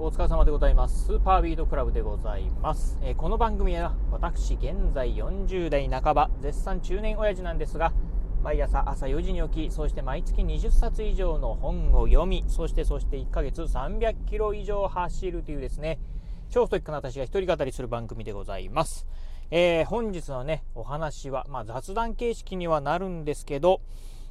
お疲れ様でございます。スーパービートクラブでございます、えー、この番組は私現在40代半ば絶賛中年親父なんですが毎朝朝4時に起きそして毎月20冊以上の本を読みそしてそして1ヶ月300キロ以上走るというですね超ストイックな私が一人語りする番組でございます、えー、本日のねお話は、まあ、雑談形式にはなるんですけど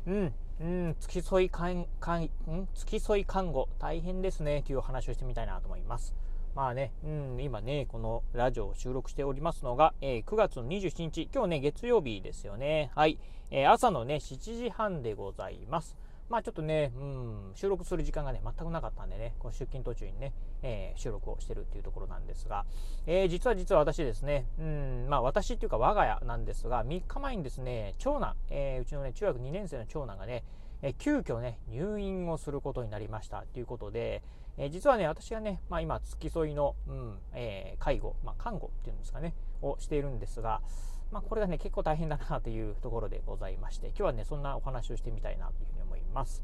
うん。うん、付き添い看看付き添い看護大変ですねという話をしてみたいなと思います。まあね、うん、今ね、このラジオを収録しておりますのが、えー、9月の27日、今日ね、月曜日ですよね。はい。えー、朝のね、7時半でございます。まあちょっとね、うん、収録する時間がね、全くなかったんでね、こう出勤途中にね、えー、収録をしてるっていうところなんですが、えー、実は実は私ですね、うん、まあ私っていうか我が家なんですが、3日前にですね、長男、えー、うちのね、中学2年生の長男がね、え急遽ね、入院をすることになりましたということで、え実はね、私がね、まあ、今、付き添いの、うんえー、介護、まあ、看護っていうんですかね、をしているんですが、まあ、これがね、結構大変だなというところでございまして、今日はね、そんなお話をしてみたいなというふうに思います。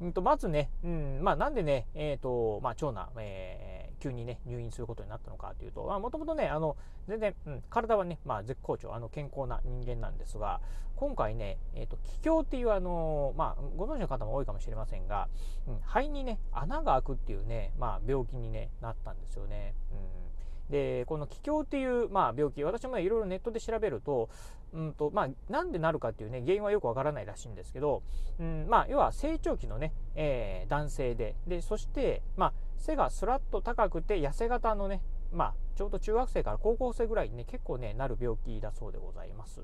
うんと、まずね、うん、まあ、なんでね、えっ、ー、と、まあ、長男、えー、急にね、入院することになったのかというと、まあ、もともとね、あの、全然、うん、体はね、まあ、絶好調、あの、健康な人間なんですが、今回ね、えっ、ー、と、気胸っていう、あの、まあ、ご存知の方も多いかもしれませんが、うん、肺にね、穴が開くっていうね、まあ、病気に、ね、なったんですよね。うんでこの気胸っていう、まあ、病気私もいろいろネットで調べると,、うんとまあ、なんでなるかっていう、ね、原因はよくわからないらしいんですけど、うんまあ、要は成長期のね、えー、男性ででそして、まあ、背がすらっと高くて痩せ型のね、まあ、ちょうど中学生から高校生ぐらいにね結構ねなる病気だそうでございます。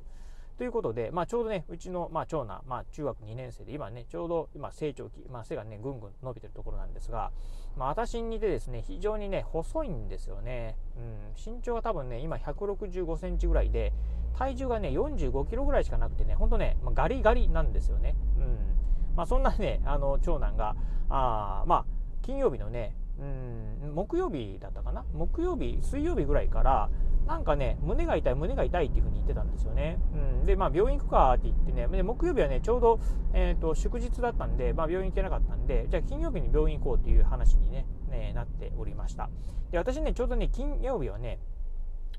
ということで、まあ、ちょうどね、うちの、まあ、長男、まあ、中学2年生で、今ね、ちょうど今成長期、まあ、背がね、ぐんぐん伸びてるところなんですが、まあ、私に似てですね、非常にね、細いんですよね。うん、身長が多分ね、今165センチぐらいで、体重がね、45キロぐらいしかなくてね、ほんとね、まあ、ガリガリなんですよね。うん。まあ、そんなね、あの、長男が、あまあ、金曜日のね、うん、木曜日だったかな？木曜日、水曜日ぐらいから、なんかね、胸が痛い、胸が痛いっていう風に言ってたんですよね。うん、で、まあ、病院行くかって言ってね、で木曜日はね、ちょうど、えーと、祝日だったんで、まあ、病院行けなかったんで、じゃあ金曜日に病院行こうっていう話にね、ねなっておりました。で、私ね、ちょうどね、金曜日はね、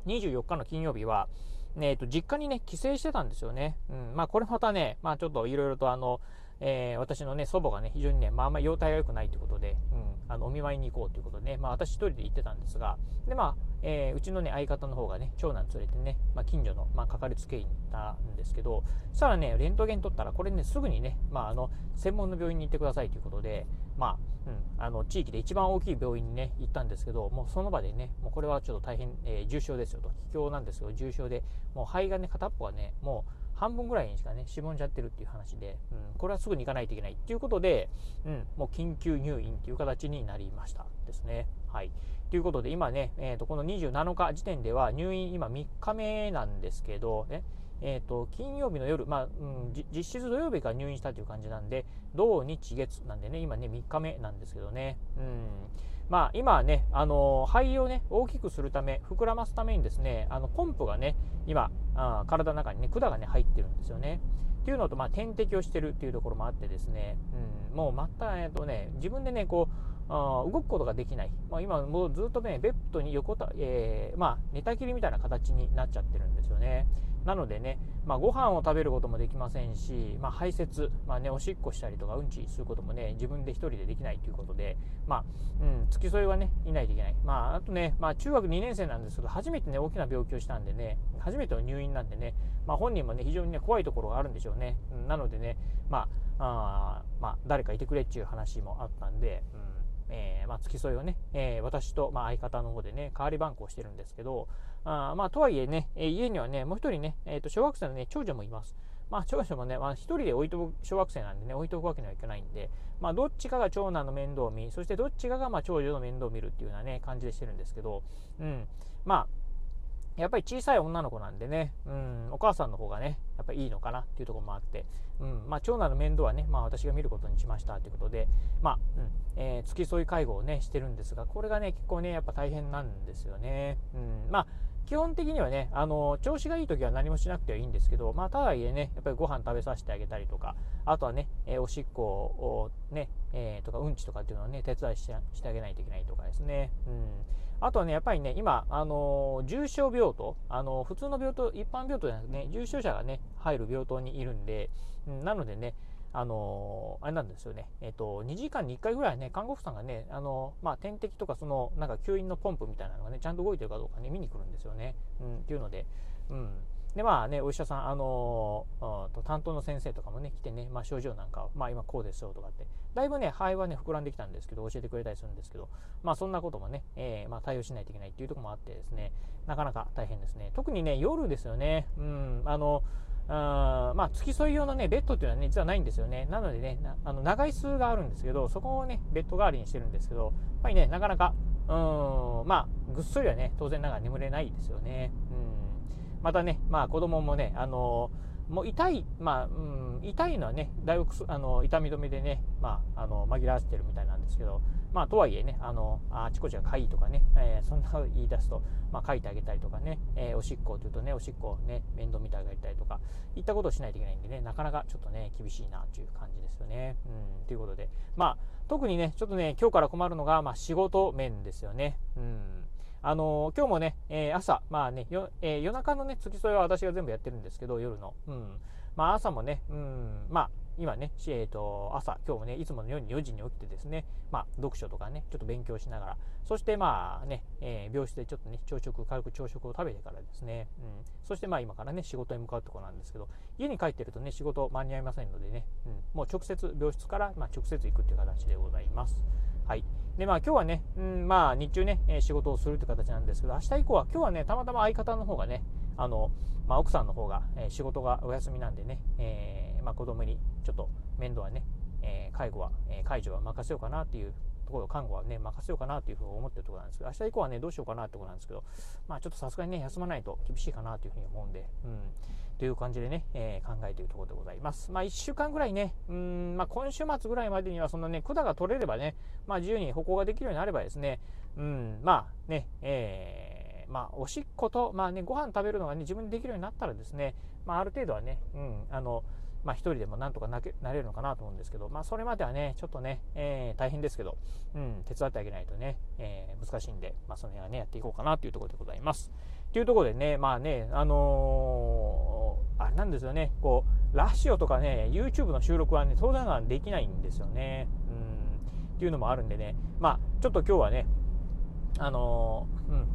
24日の金曜日は、ね、えーと、実家にね、帰省してたんですよね。うん、まあ、これまたね、まあ、ちょっといろいろとあの、えー、私のね、祖母がね、非常にね、まあ、あんまり容体が良くないということで、うん、あの、お見舞いに行こうということでね、まあ、私一人で行ってたんですが、で、まあ、えー、うちのね、相方の方がね、長男連れてね、まあ、近所の、まあ、かかりつけ医に行ったんですけど、そしたらね、レントゲン取ったら、これね、すぐにね、まあ、あの、専門の病院に行ってくださいということで、まあ、うん、あの、地域で一番大きい病院にね、行ったんですけど、もうその場でね、もうこれはちょっと大変、えー、重症ですよと、気境なんですけど、重症で、もう肺がね、片っぽがね、もう、半分ぐらいにしかね、しぼんじゃってるっていう話で、うん、これはすぐに行かないといけないっていうことで、うん、もう緊急入院っていう形になりましたですね。はい。ということで、今ね、えー、とこの27日時点では入院今3日目なんですけど、ね、えー、と金曜日の夜、まあ、うん、実質土曜日から入院したという感じなんで、土日月なんでね、今ね、3日目なんですけどね。うん。まあ、今はね、あの肺をね、大きくするため、膨らますためにですね、あのポンプがね、今、あ体の中にね、管がね、入ってるんですよね。っていうのと、まあ、点滴をしてるっていうところもあってですね、うん、もうまた、えっとね、自分でね、こう、あ動くことができない、まあ、今もうずっとねベッドに横た、えー、まあ、寝たきりみたいな形になっちゃってるんですよね。なのでね、まあ、ご飯を食べることもできませんし、まあ、排泄、まあね、おしっこしたりとかうんちすることもね自分で1人でできないということで、まあうん、付き添いはねいないといけない、まあ、あとね、まあ、中学2年生なんですけど初めてね大きな病気をしたんでね初めての入院なんでね、まあ、本人もね非常にね怖いところがあるんでしょうね、なのでね、まあまあ、誰かいてくれっていう話もあったんで、うんえー、まあ、付き添いをね、えー、私と、まあ、相方の方でね、代わり番号をしてるんですけど、あまあ、とはいえね、え家にはね、もう一人ね、えー、と小学生のね、長女もいます。まあ、長女もね、まあ、一人で置いとく、小学生なんでね、置いとくわけにはいけないんで、まあ、どっちかが長男の面倒を見、そしてどっちかが、まあ、長女の面倒を見るっていうようなね、感じでしてるんですけど、うん。まあ、やっぱり小さい女の子なんでね、うん、お母さんの方がね、やっぱりいいのかなっていうところもあって、うん、まあ、長男の面倒はね、まあ、私が見ることにしましたということで、まあ、うん、えー、付き添い介護をね、してるんですが、これがね、結構ね、やっぱ大変なんですよね。うん、まあ、基本的にはね、あの、調子がいい時は何もしなくてはいいんですけど、まあ、とはいえね、やっぱりご飯食べさせてあげたりとか、あとはね、えー、おしっこをね、えー、とかうんちとかっていうのをね手伝いしてしてあげないといけないとかですね、うん、あとはねやっぱりね今、あの重症病棟、あの普通の病棟一般病棟じゃなくてね重症者がね入る病棟にいるんで、なのでねあのあれなんですよね、えっ、と、2時間に1回ぐらいね、看護婦さんがね、あのまあ、点滴とか、その、なんか吸引のポンプみたいなのがね、ちゃんと動いてるかどうかね、見に来るんですよね。うん、っていうので、うん。で、まあね、お医者さん、あの担当の先生とかもね、来てね、まあ、症状なんかまあ、今こうですよとかって、だいぶね、肺はね、膨らんできたんですけど、教えてくれたりするんですけど、まあ、そんなこともね、えー、まあ、対応しないといけないっていうところもあってですね、なかなか大変ですね。特にね、夜ですよね。うん、あの、あまあ、付き添い用のね、ベッドっていうのはね、実はないんですよね。なのでね、あの長い数があるんですけど、そこをね、ベッド代わりにしてるんですけど、やっぱりね、なかなか、うん、まあ、ぐっすりはね、当然ながら眠れないですよね。またね、まあ、子供もね、あのもう痛い、まあ、うん、痛いのはね、だいぶあの痛み止めでね、まあ、あの紛らわせてるみたいなんですけど、まあ、とはいえね、あのあちこちがかいとかね、えー、そんな言い出すと、まあ、書いてあげたりとかね、えー、おしっこというとね、おしっこね、面倒見てあげたりとか、いったことをしないといけないんでね、なかなかちょっとね、厳しいなという感じですよね。うん、ということで、まあ、特にね、ちょっとね、今日から困るのが、まあ、仕事面ですよね。うんあのー、今日もね、えー、朝、まあね、よえー、夜中のね、付き添いは私が全部やってるんですけど、夜の。うん。まあ、朝もね、うん、まあ、今ね、えーと、朝、今日もね、いつものように4時に起きてですね、まあ、読書とかね、ちょっと勉強しながら、そしてまあね、えー、病室でちょっとね、朝食、軽く朝食を食べてからですね、うん、そしてまあ今からね、仕事に向かうところなんですけど、家に帰ってるとね、仕事間に合いませんのでね、うん、もう直接、病室からまあ直接行くっていう形でございます。はい。で、まあ今日はね、うん、まあ日中ね、仕事をするって形なんですけど、明日以降は、今日はね、たまたま相方の方がね、あの、まあ、奥さんの方が、え、仕事がお休みなんでね、えー、まあ、子供にちょっと面倒はね、えー、介護は、え介助は任せようかなっていうところ、看護はね、任せようかなというふうに思ってるところなんですけど、明日以降はね、どうしようかなってところなんですけど、まあ、ちょっとさすがにね、休まないと厳しいかなというふうに思うんで、うん、という感じでね、え考えているところでございます。まあ、1週間ぐらいね、うん、まあ、今週末ぐらいまでには、そのね、管が取れればね、まあ、自由に歩行ができるようになればですね、うん、まあ、ね、えーまあ、おしっこと、まあね、ご飯食べるのがね、自分でできるようになったらですね、まあ、ある程度はね、うん、あの、まあ、一人でもなんとかなけなれるのかなと思うんですけど、まあ、それまではね、ちょっとね、えー、大変ですけど、うん、手伝ってあげないとね、えー、難しいんで、まあ、その辺はね、やっていこうかなというところでございます。というところでね、まあね、あのー、あれなんですよね、こう、ラジオとかね、YouTube の収録はね、当然はできないんですよね。うん、っていうのもあるんでね、まあ、ちょっと今日はね、あのー、うん、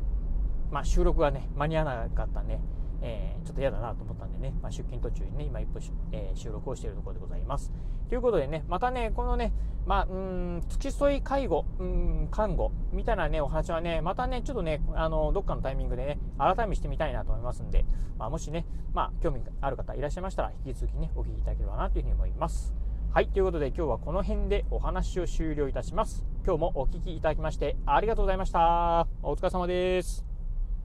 まあ、収録がね、間に合わなかったんで、えー、ちょっと嫌だなと思ったんでね、まあ、出勤途中にね、今一歩、えー、収録をしているところでございます。ということでね、またね、このね、まあ、うん、付き添い介護、うん、看護みたいなね、お話はね、またね、ちょっとね、あの、どっかのタイミングでね、改めしてみたいなと思いますんで、まあ、もしね、まあ、興味がある方いらっしゃいましたら、引き続きね、お聞きいただければなというふうに思います。はい、ということで今日はこの辺でお話を終了いたします。今日もお聴きいただきましてありがとうございました。お疲れ様です。